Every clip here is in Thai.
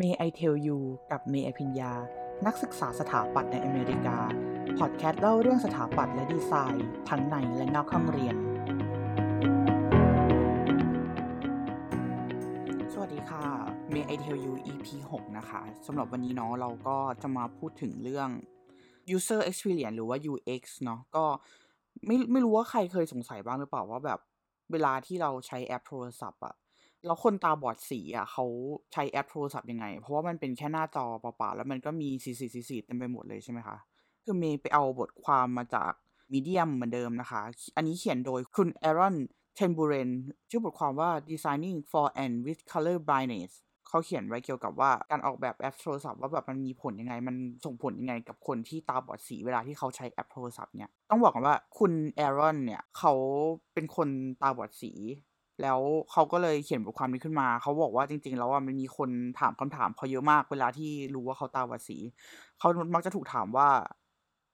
May I Tell You กับเมย์อภิญญา นักศึกษาสถาปัตย์ในอเมริกา พอดแคสต์เล่าเรื่องสถาปัตย์และดีไซน์ ทั้งในและนอกห้องเรียน สวัสดีค่ะ May I Tell You EP 6 นะคะสำหรับวันนี้เนาะเราก็จะมาพูดถึงเรื่อง user experience หรือว่า UX เนาะก็ไม่ไม่รู้ว่าใครเคยสงสัยบ้างหรือเปล่าว่าแบบเวลาที่เราใช้แอปโทรศัพท์อะ แล้วคนตาบอดสีอะเขาใช้แอปโทรศัพท์ยังไง เพราะว่ามันเป็นแค่หน้าจอเปล่าๆแล้วมันก็มีสีสีสีสีเต็มไปหมดเลยใช่ไหมคะ คือเมย์ไปเอาบทความมาจากมีเดียมเหมือนเดิมนะคะ อันนี้เขียนโดยคุณแอรอนเทนบูเรนชื่อบทความว่า designing for and with color blindness เขาเขียนไว้เกี่ยวกับว่าการออกแบบแอปโทรศัพท์ว่าแบบมันมีผลยังไง มันส่งผลยังไงกับคนที่ตาบอดสีเวลาที่เขาใช้แอปโทรศัพท์เนี่ย ต้องบอกกันว่าคุณแอรอนเนี่ยเขาเป็นคนตาบอดสี แล้วเขาก็เลยเขียนบทความนี้ขึ้นมา เขาบอกว่าจริง ๆ แล้วว่ามันมีคนถามคำถามเขาเยอะมาก เวลาที่รู้ว่าเขาตาบอดสี เขามักจะถูกถามว่า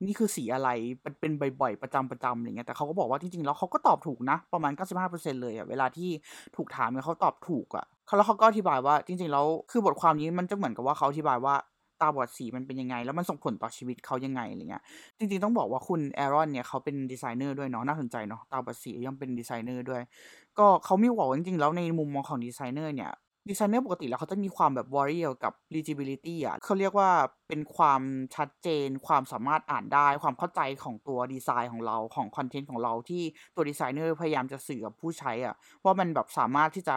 นี่คือสีอะไรเป็นเป็นบ่อยๆประจำประจำอะไรเงี้ย แต่เขาก็บอกว่าจริงๆแล้วเขาก็ตอบถูกนะ ประมาณ 95%เลยอะเวลาที่ถูกถามเนี่ยเขาตอบถูกอะเขาแล้วเขาก็อธิบายว่าจริงๆแล้วคือบทความนี้มันจะเหมือนกับว่าเขาอธิบายว่า ตาบอดสีมันเป็นยังไง แล้วมันส่งผลต่อชีวิตเขายังไงอะไรเงี้ยจริงๆต้องบอกว่าคุณแอรอนเนี่ยเขาเป็นดีไซเนอร์ด้วยเนาะน่าสนใจเนาะตาบอดสียังเป็นดีไซเนอร์ด้วย ก็เขามีบอกว่าจริงๆแล้วในมุมมองของดีไซเนอร์เนี่ยดีไซเนอร์ปกติแล้วเขาจะมีความแบบ worry กับ legibility อะเขาเรียกว่าเป็นความชัดเจน ความสามารถอ่านได้ ความเข้าใจของตัวดีไซน์ของเราของคอนเทนต์ของเราที่ตัวดีไซเนอร์พยายามจะสื่อกับผู้ใช้อะว่ามันแบบสามารถที่จะ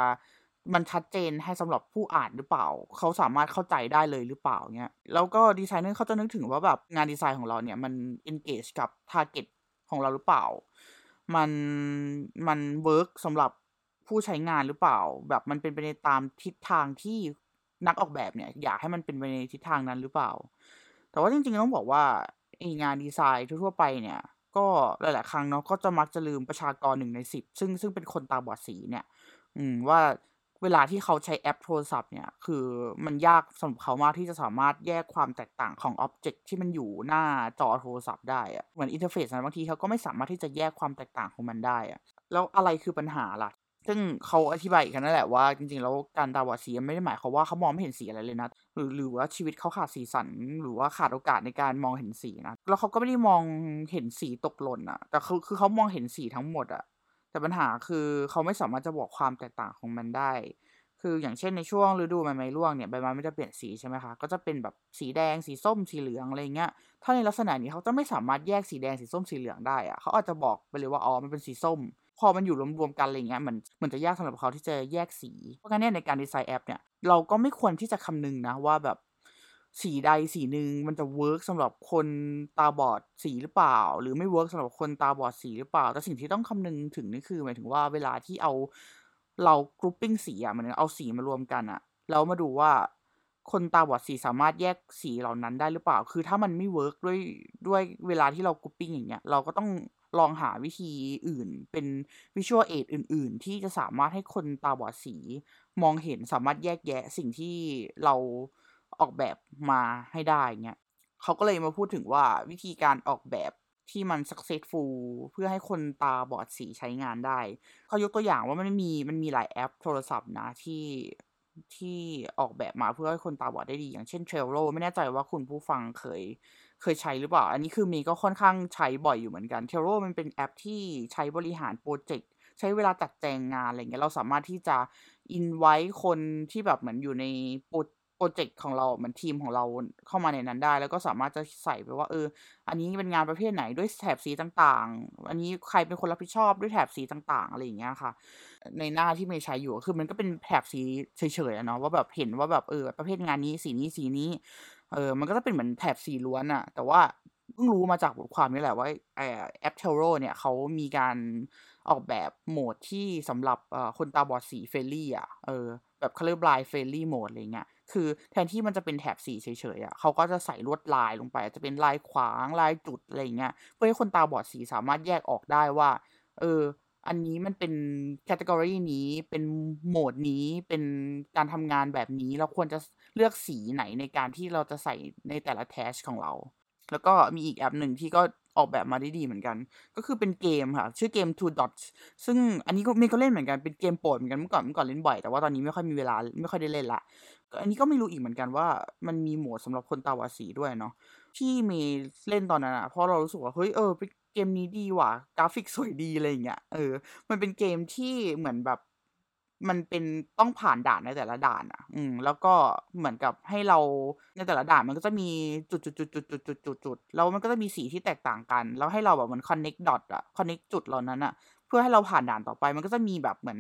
มันชัดเจนให้สำหรับผู้อ่านหรือเปล่า เขาสามารถเข้าใจได้เลยหรือเปล่าเงี้ยแล้วก็ดีไซเนอร์เขาจะนึกถึงว่าแบบงานดีไซน์ของเราเนี่ยมัน engage กับ target ของเราหรือเปล่า มันมัน work สำหรับผู้ใช้งานหรือเปล่า แบบมันเป็นไปในตามทิศทางที่นักออกแบบเนี่ย อยากให้มันเป็นไปในทิศทางนั้นหรือเปล่า แต่ว่าจริงๆต้องบอกว่าไองานดีไซน์ทั่วไปเนี่ย ก็หลาย ๆ ครั้งเนาะก็จะมักจะลืมประชากรหนึ่งในสิบซึ่งซึ่งเป็นคนตาบอดสีเนี่ย อืมว่า เวลาที่เขาใช้แอปโทรศัพท์เนี่ย คือมันยากสำหรับเขามากที่จะสามารถแยกความแตกต่างของ object ที่มันอยู่หน้าจอโทรศัพท์ได้อะเหมือน interface นะบางทีเขาก็ไม่สามารถที่จะแยกความแตกต่างของมันได้อะแล้วอะไรคือปัญหาล่ะ ซึ่งเขาอธิบายอีกนั่นแหละว่าจริงๆ แล้วการตาบอดสีไม่ได้หมายความว่าเขามองไม่เห็นสีอะไรเลยนะ หรือหรือว่าชีวิตเขาขาดสีสัน หรือว่าขาดโอกาสในการมองเห็นสีนะ แล้วเขาก็ไม่ได้มองเห็นสีตกหล่นอะแต่คือคือเขามองเห็นสีทั้งหมดอะ แต่ปัญหาคือเขาไม่สามารถจะบอกความแตกต่างของมันได้ คืออย่างเช่นในช่วงฤดูใบไม้ร่วงเนี่ยใบไม้ไม่จะเปลี่ยนสีใช่ไหมคะ ก็จะเป็นแบบสีแดงสีส้มสีเหลืองอะไรเงี้ย ถ้าในลักษณะนี้เขาจะไม่สามารถแยกสีแดงสีส้มสีเหลืองได้อะเขาอาจจะบอกไปเลยว่าอ๋อมันเป็นสีส้ม พอมันอยู่รวมๆกันอะไรเงี้ยมันมันจะยากสำหรับเขาที่จะแยกสี เพราะงั้นเนี่ยในการดีไซน์แอปเนี่ยเราก็ไม่ควรที่จะคำนึงนะว่าแบบ สีใดสีหนึ่งมันจะ work สำหรับคนตาบอดสีหรือเปล่า หรือไม่ work สำหรับคนตาบอดสีหรือเปล่า แต่สิ่งที่ต้องคำนึงถึงนี่คือหมายถึงว่าเวลาที่เอาเรา grouping สีอะเหมือนเอาสีมารวมกันอะแล้วมาดูว่าคนตาบอดสีสามารถแยกสีเหล่านั้นได้หรือเปล่า คือถ้ามันไม่ work ด้วยด้วยเวลาที่เรา grouping อย่างเงี้ยเราก็ต้องลองหาวิธีอื่น เป็น visual aid อื่น ๆ ที่จะสามารถให้คนตาบอดสีมองเห็นสามารถแยกแยะสิ่งที่เรา ออกแบบมาให้ได้เงี้ยเขาก็เลยมาพูดถึงว่าวิธีการออกแบบที่มัน successful เพื่อให้คนตาบอดสีใช้งานได้เขายกตัวอย่างว่ามันมีมันมีหลายแอปโทรศัพท์นะที่ที่ออกแบบมาเพื่อให้คนตาบอดได้ดี อย่างเช่น Trello ไม่แน่ใจว่าคุณผู้ฟังเคยเคยใช้หรือเปล่า อันนี้คือมีก็ค่อนข้างใช้บ่อยอยู่เหมือนกัน Trello มันเป็นแอปที่ใช้บริหารโปรเจกต์ใช้เวลาจัดแจงงานอะไรเงี้ยเราสามารถที่จะ invite คนที่แบบเหมือนอยู่ในโปร โปรเจกต์ของเราเหมือนทีมของเราเข้ามาในนั้นได้ แล้วก็สามารถจะใส่ไปว่าเออ อันนี้เป็นงานประเภทไหนด้วยแถบสีต่างๆ อันนี้ใครเป็นคนรับผิดชอบด้วยแถบสีต่างๆอะไรอย่างเงี้ยค่ะ ในหน้าที่เมย์ใช้อยู่คือมันก็เป็นแถบสีเฉยๆอะเนาะว่าแบบเห็นว่าแบบเออประเภทงานนี้สีนี้สีนี้ เออมันก็จะเป็นเหมือนแถบสีล้วนอะแต่ว่าเพิ่งรู้มาจากบทความนี่แหละว่าแอป Trello เนี่ยเขามีการออกแบบโหมดที่สำหรับคนตาบอดสี friendly อะเออแบบ color blind friendly mode อะไรเงี้ย คือแทนที่มันจะเป็นแถบสีเฉยๆอะเขาก็จะใส่ลวดลายลงไป จะเป็นลายขวางลายจุดอะไรเงี้ยเพื่อให้คนตาบอดสีสามารถแยกออกได้ว่า เออ อันนี้มันเป็นแคตตากรีนี้เป็นโหมดนี้เป็นการทำงานแบบนี้เราควรจะเลือกสีไหนในการที่เราจะใส่ในแต่ละแทชของเรา แล้วก็มีอีกแอปหนึ่งที่ก็ ออกแบบมาได้ดีเหมือนกัน ก็คือเป็นเกมค่ะ ชื่อเกม Two Dots ซึ่งอันนี้ก็เมย์ก็เล่นเหมือนกัน เป็นเกมโปรดเหมือนกันเมื่อก่อนเมื่อก่อนเล่นบ่อย แต่ว่าตอนนี้ไม่ค่อยมีเวลาไม่ค่อยได้เล่นละ อันนี้ก็ไม่รู้อีกเหมือนกันว่ามันมีโหมดสำหรับคนตาบอดสีด้วยเนาะ ที่เมย์เล่นตอนนั้นอะเพราะเรารู้สึกว่า เฮ้ย เออเกมนี้ดีว่ะ กราฟิกสวยดีอะไรอย่างเงี้ย เออ มันเป็นเกมที่เหมือนแบบ มันเป็นต้องผ่านด่านในแต่ละด่านอะ อืม แล้วก็เหมือนกับให้เราในแต่ละด่านมันก็จะมีจุดจุดจุดจุดจุดจุดจุดจุดแล้วมันก็จะมีสีที่แตกต่างกัน แล้วให้เราแบบเหมือน connect dot อะ connect จุดเหล่านั้นอะเพื่อให้เราผ่านด่านต่อไป มันก็จะมีแบบเหมือน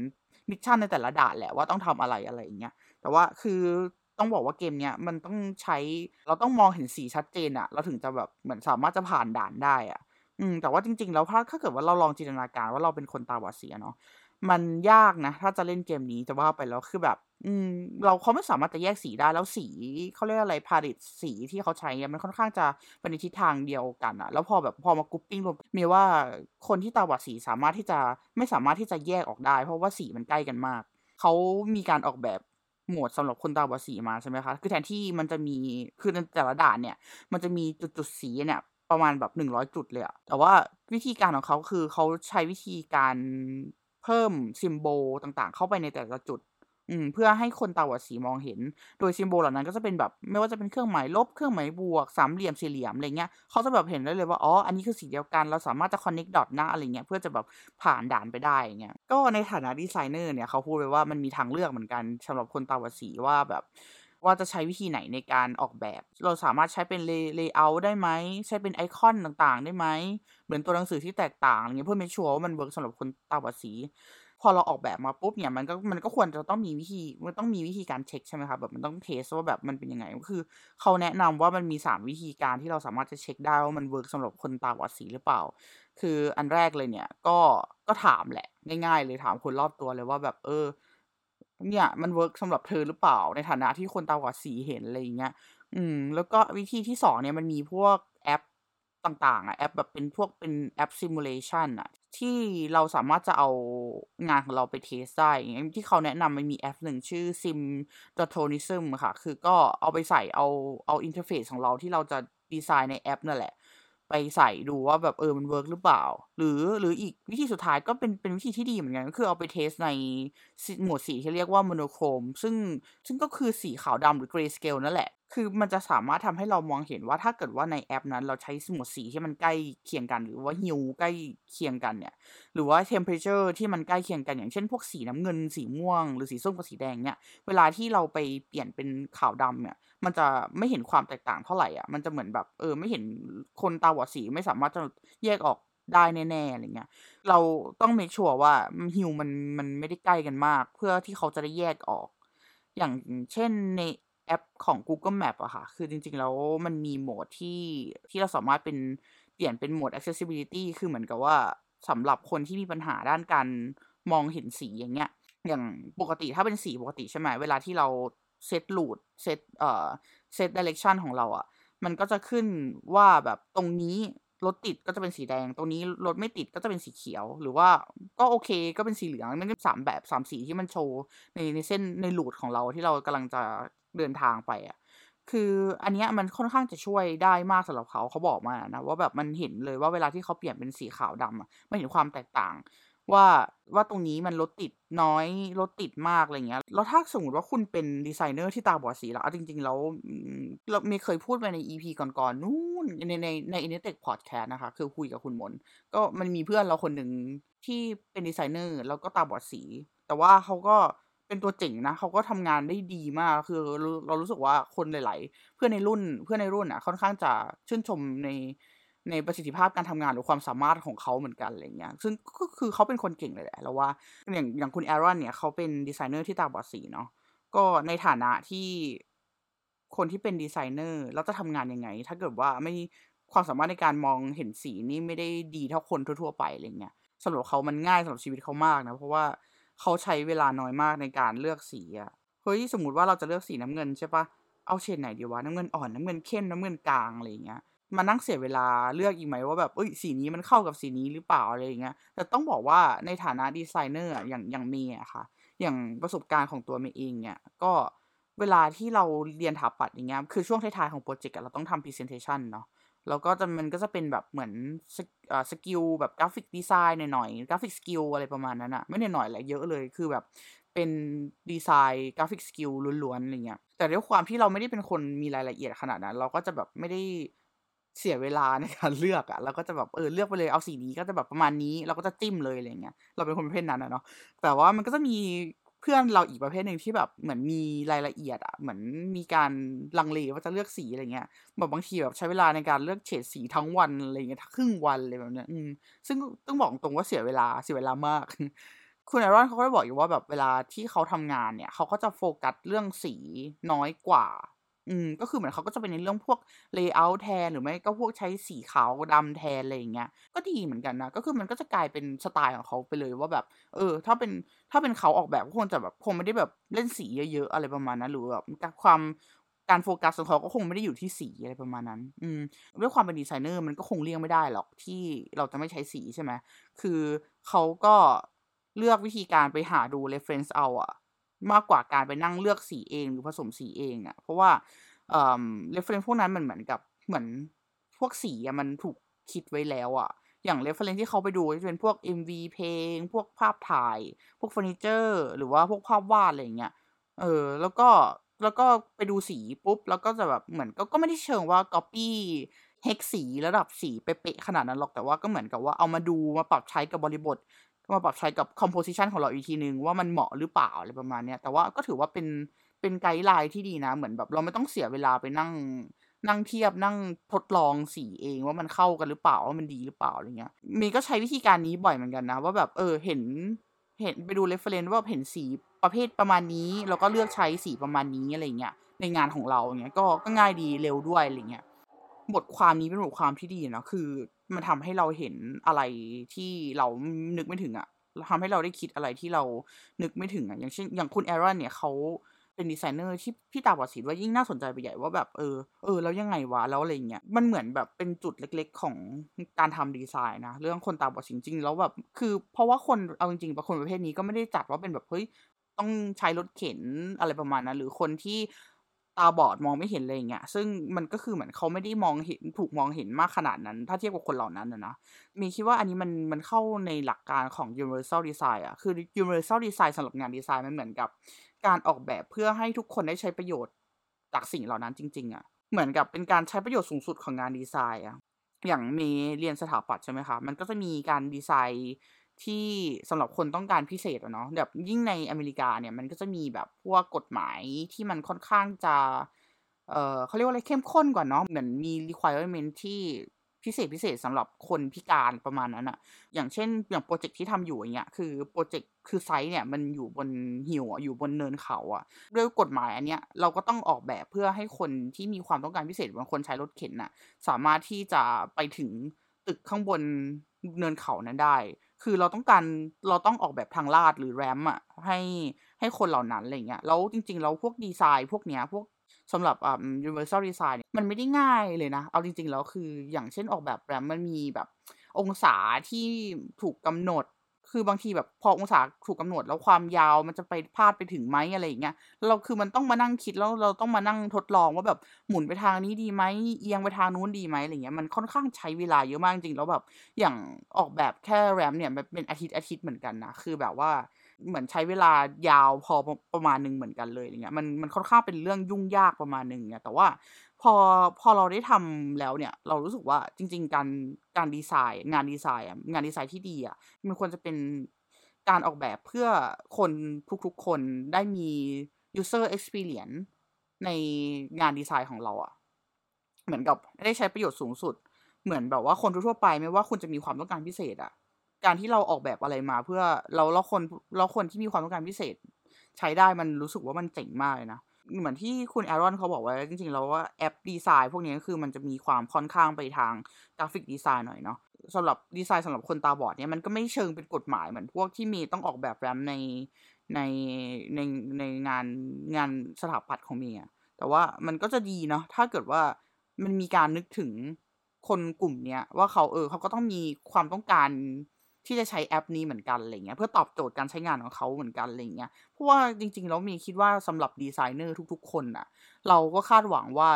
mission ในแต่ละด่านแหละว่าต้องทำอะไรอะไรอย่างเงี้ย แต่ว่าคือต้องบอกว่าเกมเนี้ยมันต้องใช้เราต้องมองเห็นสีชัดเจนอะเราถึงจะแบบเหมือนสามารถจะผ่านด่านได้อะอืมแต่ว่าจริงๆแล้วถ้าถ้าเกิดว่าเราลองจินตนาการว่าเราเป็นคนตาบอดเสียเนาะ มันยากนะ ถ้าจะเล่นเกมนี้จะว่าไปแล้วคือแบบ อืม เราเขาไม่สามารถจะแยกสีได้แล้วสีเขาเรียกอะไรพาลิตสีที่เขาใช้มันค่อนข้างจะเป็นในทิศทางเดียวกันอะแล้วพอแบบพอมากรุ๊ปปิ้งรวมมีว่าคนที่ตาบอดสีสามารถที่จะไม่สามารถที่จะแยกออกได้ เพราะว่าสีมันใกล้กันมากเขามีการออกแบบโหมดสำหรับคนตาบอดสีมาใช่ไหมคะ คือแทนที่มันจะมี คือในแต่ละด่านเนี่ย มันจะมีจุดจุดสีเนี่ยประมาณแบบหนึ่งร้อยจุดเลยอะแต่ว่าวิธีการของเขาคือเขาใช้วิธีการ เพิ่มซิมโบลต่างๆ เข้าไปในแต่ละจุด อืม เพื่อให้คนตาบอดสีมองเห็น โดยซิมโบลเหล่านั้นก็จะเป็นแบบ ไม่ว่าจะเป็นเครื่องหมายลบ เครื่องหมายบวก สามเหลี่ยม สี่เหลี่ยม อะไรเงี้ย เขาจะแบบเห็นได้เลยว่า อ๋อ อันนี้คือสีเดียวกัน เราสามารถจะ connect dot นะอะไรเงี้ย เพื่อจะแบบผ่านด่านไปได้เงี้ย ก็ในฐานะดีไซเนอร์เนี่ยเขาพูดไปว่ามันมีทางเลือกเหมือนกันสำหรับคนตาบอดสีว่าแบบ ว่าจะใช้วิธีไหนในการออกแบบ เราสามารถใช้เป็น layer ได้ไหม ใช้เป็นไอคอนต่างๆ ได้ไหม เหมือนตัวหนังสือที่แตกต่างอะไรเงี้ยเพื่อ make sure ว่ามัน work สำหรับคนตาบอดสี พอเราออกแบบมาปุ๊บเนี่ยมันก็มันก็ควรจะต้องมีวิธีมันต้องมีวิธีการเช็คใช่ไหมครับแบบมันต้อง test ว่าแบบมันเป็นยังไงก็คือเขาแนะนำว่ามันมีสามวิธีการที่เราสามารถจะเช็คได้ว่ามัน work สำหรับคนตาบอดสีหรือเปล่า คืออันแรกเลยเนี่ยก็ก็ถามแหละง่ายๆเลยถามคนรอบตัวเลยว่าแบบเออ เนี่ย มัน work สำหรับเธอหรือเปล่าในฐานะที่คนตาบอดสีเห็นอะไรอย่างเงี้ย อืม แล้วก็วิธีที่สองเนี่ยมันมีพวกแอปต่างๆอะแอปแบบเป็นพวกเป็นแอป simulation อะ ที่เราสามารถจะเอางานของเราไป test ได้อย่างเงี้ยที่เขาแนะนำมันมีแอปหนึ่งชื่อ Sim d a l t o n i s m ค่ะ คือก็เอาไปใส่เอาเอา interface ของเราที่เราจะดีไซน์ในแอปนั่นแหละ ไปใส่ดูว่าแบบเออมัน work หรือเปล่า หรือหรืออีกวิธีสุดท้ายก็เป็นเป็นวิธีที่ดีเหมือนกัน ก็คือเอาไป test ในหมวดสีที่เรียกว่า monochrome ซึ่งซึ่งก็คือสีขาวดำหรือ grayscale นั่นแหละ คือมันจะสามารถทำให้เรามองเห็นว่าถ้าเกิดว่าในแอปนั้น เราใช้หมวดสีที่มันใกล้เคียงกัน หรือว่า hue ใกล้เคียงกันเนี่ย หรือว่า temperature ที่มันใกล้เคียงกันอย่างเช่นพวกสีน้ำเงินสีม่วง หรือสีส้มกับสีแดงเนี่ย เวลาที่เราไปเปลี่ยนเป็นขาวดำเนี่ย มันจะไม่เห็นความแตกต่างเท่าไหร่อะมันจะเหมือนแบบเออไม่เห็นคนตาบอดสีไม่สามารถจะแยกออกได้แน่ๆอะไรเงี้ย เราต้องเมคชัวร์ว่าฮิวมันมันไม่ได้ใกล้กันมาก เพื่อที่เขาจะได้แยกออก อย่างเช่นใน แอปของ Google Map อะค่ะ คือจริง ๆ แล้วมันมีโหมดที่ที่เราสามารถเป็นเปลี่ยนเป็นโหมด accessibility คือเหมือนกับว่าสำหรับคนที่มีปัญหาด้านการมองเห็นสีอย่างเงี้ย อย่างปกติถ้าเป็นสีปกติใช่ไหม เวลาที่เราเซตลูดเซตเอ่อเซตดิเรกชันของเราอะมันก็จะขึ้นว่าแบบตรงนี้รถติดก็จะเป็นสีแดง ตรงนี้รถไม่ติดก็จะเป็นสีเขียว หรือว่าก็โอเคก็เป็นสีเหลือง มันก็สามแบบสามสีที่มันโชว์ในในเส้นในลูดของเราที่เรากำลังจะ เดินทางไปอะ่ะ คืออันเนี้ยมันค่อนข้างจะช่วยได้มากสำหรับเขาเขาบอกมานะว่าแบบมันเห็นเลยว่าเวลาที่เขาเปลี่ยนเป็นสีขาวดำอะมันเห็นความแตกต่าง ว่าว่าตรงนี้มันรถติดน้อยรถติดมากอะไรเงี้ยแล้วถ้าสมมติว่าคุณเป็นดีไซเนอร์ที่ตาบอดสีแล้วจริง ๆ แล้วเราไม่เคยพูดไปใน EP ก่อนๆนู่นในในในอินเนเต็กพอดแคสต์นะคะ คือคุยกับคุณมน ก็มันมีเพื่อนเราคนหนึ่งที่เป็นดีไซเนอร์แล้วก็ตาบอดสี แต่ว่าเขาก็ เป็นตัวเจ๋งนะเขาก็ทำงานได้ดีมากคือเรารู้สึกว่าคนหลาย ๆ เพื่อนในรุ่นเพื่อนในรุ่นอะค่อนข้างจะชื่นชมในในประสิทธิภาพการทำงานหรือความสามารถของเขาเหมือนกันอะไรเงี้ย ซึ่งก็คือเขาเป็นคนเก่งเลยแหละแล้วว่าอย่างอย่างคุณแอรอนเนี่ยเขาเป็นดีไซเนอร์ที่ตาบอดสีเนาะก็ในฐานะที่คนที่เป็นดีไซเนอร์แล้วจะทำงานยังไง ถ้าเกิดว่าไม่ความสามารถในการมองเห็นสีนี่ไม่ได้ดีเท่าคนทั่ว ๆ ไปอะไรเงี้ยสำหรับเขามันง่ายสำหรับชีวิตเขามากนะ เพราะว่า เขาใช้เวลาน้อยมากในการเลือกสีอะเฮ้ยสมมติว่าเราจะเลือกสีน้ำเงินใช่ปะเอาเฉดไหนดีวะน้ำเงินอ่อนน้ำเงินเข้มน้ำเงินกลางอะไรเงี้ยมานั่งเสียเวลาเลือกอีกไหมว่าแบบเอ้ยสีนี้มันเข้ากับสีนี้หรือเปล่าอะไรอย่างเงี้ยแต่ต้องบอกว่าในฐานะดีไซเนอร์อย่างอย่างเมย์อะค่ะ อย่างประสบการณ์ของตัวเมย์เองเนี่ยก็เวลาที่เราเรียนถาปัดอย่างเงี้ยคือช่วงท้ายๆของโปรเจกต์เราต้องทำ presentation เนาะ แล้วก็จะมันก็จะเป็นแบบเหมือนโชว์ skill แบบ graphic design หน่อยๆ graphic skill อะไรประมาณนั้นอะไม่หน่อยๆแหละเยอะเลยคือแบบเป็น design graphic skill ล้วนๆอะไรเงี้ยแต่ด้วยความที่เราไม่ได้เป็นคนมีรายละเอียดขนาดนั้น เราก็จะแบบไม่ได้เสียเวลาในการเลือกอะเราก็จะแบบเออเลือกไปเลยเอาสีนี้ก็จะแบบประมาณนี้เราก็จะจิ้มเลยอะไรเงี้ยเราเป็นคนประเภทนั้นอะเนาะแต่ว่ามันก็จะมี เพื่อนเราอีกประเภทหนึ่งที่แบบเหมือนมีรายละเอียดอะเหมือนมีการลังเลว่าจะเลือกสีอะไรเงี้ยแบบบางทีแบบใช้เวลาในการเลือกเฉดสีทั้งวันอะไรเงี้ยครึ่งวันเลยแบบเนี้ยอืมซึ่งต้องบอกตรงว่าเสียเวลาเสียเวลามาก คุณไอรอนเขาก็ได้บอกอยู่ว่าแบบเวลาที่เขาทำงานเนี่ยเขาก็จะโฟกัสเรื่องสีน้อยกว่า อืมก็คือเหมือนเขาก็จะเป็นในเรื่องพวกเลเยอร์แทนหรือไม่ก็พวกใช้สีขาวดำแทนอะไรอย่างเงี้ยก็ดีเหมือนกันนะก็คือมันก็จะกลายเป็นสไตล์ของเขาไปเลยว่าแบบ เออ ถ้าเป็นถ้าเป็นเขาออกแบบก็คงจะแบบคงไม่ได้แบบเล่นสีเยอะๆอะไรประมาณนั้นหรือแบบความการโฟกัสของเขาก็คงไม่ได้อยู่ที่สีอะไรประมาณนั้น อืมด้วยความเป็นดีไซเนอร์มันก็คงเลี่ยงไม่ได้หรอกที่เราจะไม่ใช้สีใช่ไหมคือเขาก็เลือกวิธีการไปหาดู reference เอาอะ มากกว่าการไปนั่งเลือกสีเองหรือผสมสีเองอะเพราะว่าเอ่อ reference พวกนั้นมันเหมือนกับเหมือนพวกสีอะมันถูกคิดไว้แล้วอะอย่าง reference ที่เขาไปดูจะเป็นพวก MV เพลง พวกภาพถ่าย พวกเฟอร์นิเจอร์หรือว่าพวกภาพวาดอะไรเงี้ย เออ แล้วก็แล้วก็ไปดูสีปุ๊บ แล้วก็จะแบบเหมือนก็ก็ไม่ได้เชิงว่า copy เฮกสีระดับสีเป๊ะๆขนาดนั้นหรอกแต่ว่าก็เหมือนกับว่าเอามาดูมาปรับใช้กับบริบท มาปรับใช้กับ composition ของเราอีกทีนึงว่ามันเหมาะหรือเปล่าอะไรประมาณเนี้ยแต่ว่าก็ถือว่าเป็นเป็นไกด์ไลน์ที่ดีนะ เหมือนแบบเราไม่ต้องเสียเวลาไปนั่งนั่งเทียบนั่งทดลองสีเองว่ามันเข้ากันหรือเปล่าว่ามันดีหรือเปล่าอะไรเงี้ยมย์ก็ใช้วิธีการนี้บ่อยเหมือนกันนะ ว่าแบบเออเห็นเห็นไปดู reference ว่าเห็นสีประเภทประมาณนี้ แล้วก็เลือกใช้สีประมาณนี้อะไรเงี้ยในงานของเราเงี้ยก็ก็ง่ายดีเร็วด้วยอะไรเงี้ยบทความนี้เป็นบทความที่ดีนะคือ มันทำให้เราเห็นอะไรที่เรานึกไม่ถึงอะทำให้เราได้คิดอะไรที่เรานึกไม่ถึงอะอย่างเช่นอย่างคุณแอรอนเนี่ยเขาเป็นดีไซเนอร์ที่พี่ตาบอดสีว่ายิ่งน่าสนใจไปใหญ่ว่าแบบเออเออแล้วยังไงวะแล้วอะไรเงี้ยมันเหมือนแบบเป็นจุดเล็ก ๆ ของการทำดีไซน์นะเรื่องคนตาบอดจริงๆแล้วแบบคือเพราะว่าคนเอาจริงๆบางคนประเภทนี้ก็ไม่ได้จัดว่าเป็นแบบเฮ้ยต้องใช้รถเข็นอะไรประมาณนั้นหรือคนที่ ตาบอดมองไม่เห็นอะไรเงี้ยซึ่งมันก็คือเหมือนเขาไม่ได้มองเห็นถูกมองเห็นมากขนาดนั้น ถ้าเทียบกับคนเหล่านั้นนะนะมีคิดว่าอันนี้มันมันเข้าในหลักการของ universal design อะคือ universal design สำหรับงานดีไซน์มันเหมือนกับ การออกแบบเพื่อให้ทุกคนได้ใช้ประโยชน์จากสิ่งเหล่านั้นจริง ๆอะเหมือนกับเป็นการใช้ประโยชน์สูงสุดของงานดีไซน์อะอย่างเมย์เรียนสถาปัตย์ใช่ไหมคะ มันก็จะมีการดีไซน์ ที่สำหรับคนต้องการพิเศษอะเนาะแบบยิ่งในอเมริกาเนี่ยมันก็จะมีแบบพวกกฎหมายที่มันค่อนข้างจะ เอ่อเขาเรียกว่าอะไรเข้มข้นกว่าเนาะเหมือนมี requirement ที่พิเศษพิเศษสำหรับคนพิการประมาณนั้นอะอย่างเช่นอย่างโปรเจกต์ที่ทำอยู่อย่างเงี้ยคือโปรเจกต์คือ site เนี่ยมันอยู่บนหิวอยู่บนเนินเขาอะด้วยกฎหมายอันเนี้ยเราก็ต้องออกแบบเพื่อให้คนที่มีความต้องการพิเศษบางคนใช้รถเข็นน่ะสามารถที่จะไปถึงตึกข้างบนเนินเขานั้นได้ คือเราต้องการเราต้องออกแบบทางลาดหรือแรมอะให้ให้คนเหล่านั้นอะไรเงี้ยแล้วจริงๆเราพวกดีไซน์พวกเนี้ยพวกสำหรับอ่า universal design มันไม่ได้ง่ายเลยนะ เอาจริงๆแล้วคืออย่างเช่นออกแบบแรมมันมีแบบองศาที่ถูกกำหนด คือบางทีแบบพอองศาถูกกำหนดแล้วความยาวมันจะไปพาดไปถึงไหมอะไรอย่างเงี้ยเราคือมันต้องมานั่งคิดแล้วเราต้องมานั่งทดลองว่าแบบหมุนไปทางนี้ดีไหมเอียงไปทางนู้นดีไหมอะไรเงี้ยมันค่อนข้างใช้เวลาเยอะมากจริงแล้วแบบอย่างออกแบบแค่แรมเนี่ยมันเป็นอาทิตย์อาทิตย์เหมือนกันนะคือแบบว่าเหมือนใช้เวลายาวพอประมาณหนึ่งเหมือนกันเลยอย่างเงี้ยมันมันค่อนข้างเป็นเรื่องยุ่งยากประมาณหนึ่งเนี่ยแต่ว่า พอพอเราได้ทำแล้วเนี่ย เรารู้สึกว่าจริง ๆ การการดีไซน์ งานดีไซน์งานดีไซน์ที่ดีอะมันควรจะเป็นการออกแบบเพื่อคนทุกๆ คนได้มี user experience ในงานดีไซน์ของเราอะ เหมือนกับได้ใช้ประโยชน์สูงสุด เหมือนแบบว่าคนทั่วไปไม่ว่าคุณจะมีความต้องการพิเศษอะ การที่เราออกแบบอะไรมาเพื่อเราเราคนเราคนที่มีความต้องการพิเศษ ใช้ได้มันรู้สึกว่ามันเจ๋งมากเลยนะ เหมือนที่คุณแอรอนเขาบอกไว้จริงๆแล้วว่าแอปดีไซน์พวกนี้คือมันจะมีความค่อนข้างไปทางกราฟิกดีไซน์หน่อยเนาะสำหรับดีไซน์สำหรับคนตาบอดเนี่ยมันก็ไม่เชิงเป็นกฎหมายเหมือนพวกที่มีต้องออกแบบแรมในในในในงานงานสถาปัตย์ของเมียแต่ว่ามันก็จะดีเนาะถ้าเกิดว่ามันมีการนึกถึงคนกลุ่มเนี้ยว่าเขาเออเขาก็ต้องมีความต้องการ ที่จะใช้แอปนี้เหมือนกันอะไรเงี้ยเพื่อตอบโจทย์การใช้งานของเขาเหมือนกันอะไรเงี้ยเพราะว่าจริงๆแล้วมีคิดว่าสำหรับดีไซเนอร์ทุกๆ คนอะเราก็คาดหวังว่า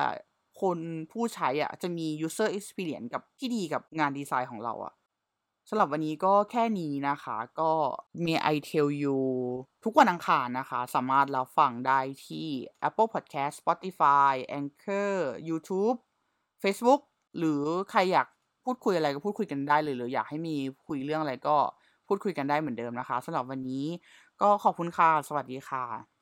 คนผู้ใช้อะจะมี user experience กับที่ดีกับงานดีไซน์ของเราอะสำหรับวันนี้ก็แค่นี้นะคะ ก็ May I tell you ทุกวันอังคารนะคะ สามารถรับฟังได้ที่ Apple Podcast Spotify Anchor YouTube Facebook หรือใครอยาก พูดคุยอะไรก็พูดคุยกันได้เลยหรืออยากให้มีคุยเรื่องอะไรก็พูดคุยกันได้เหมือนเดิมนะคะสำหรับวันนี้ก็ขอบคุณค่ะ สวัสดีค่ะ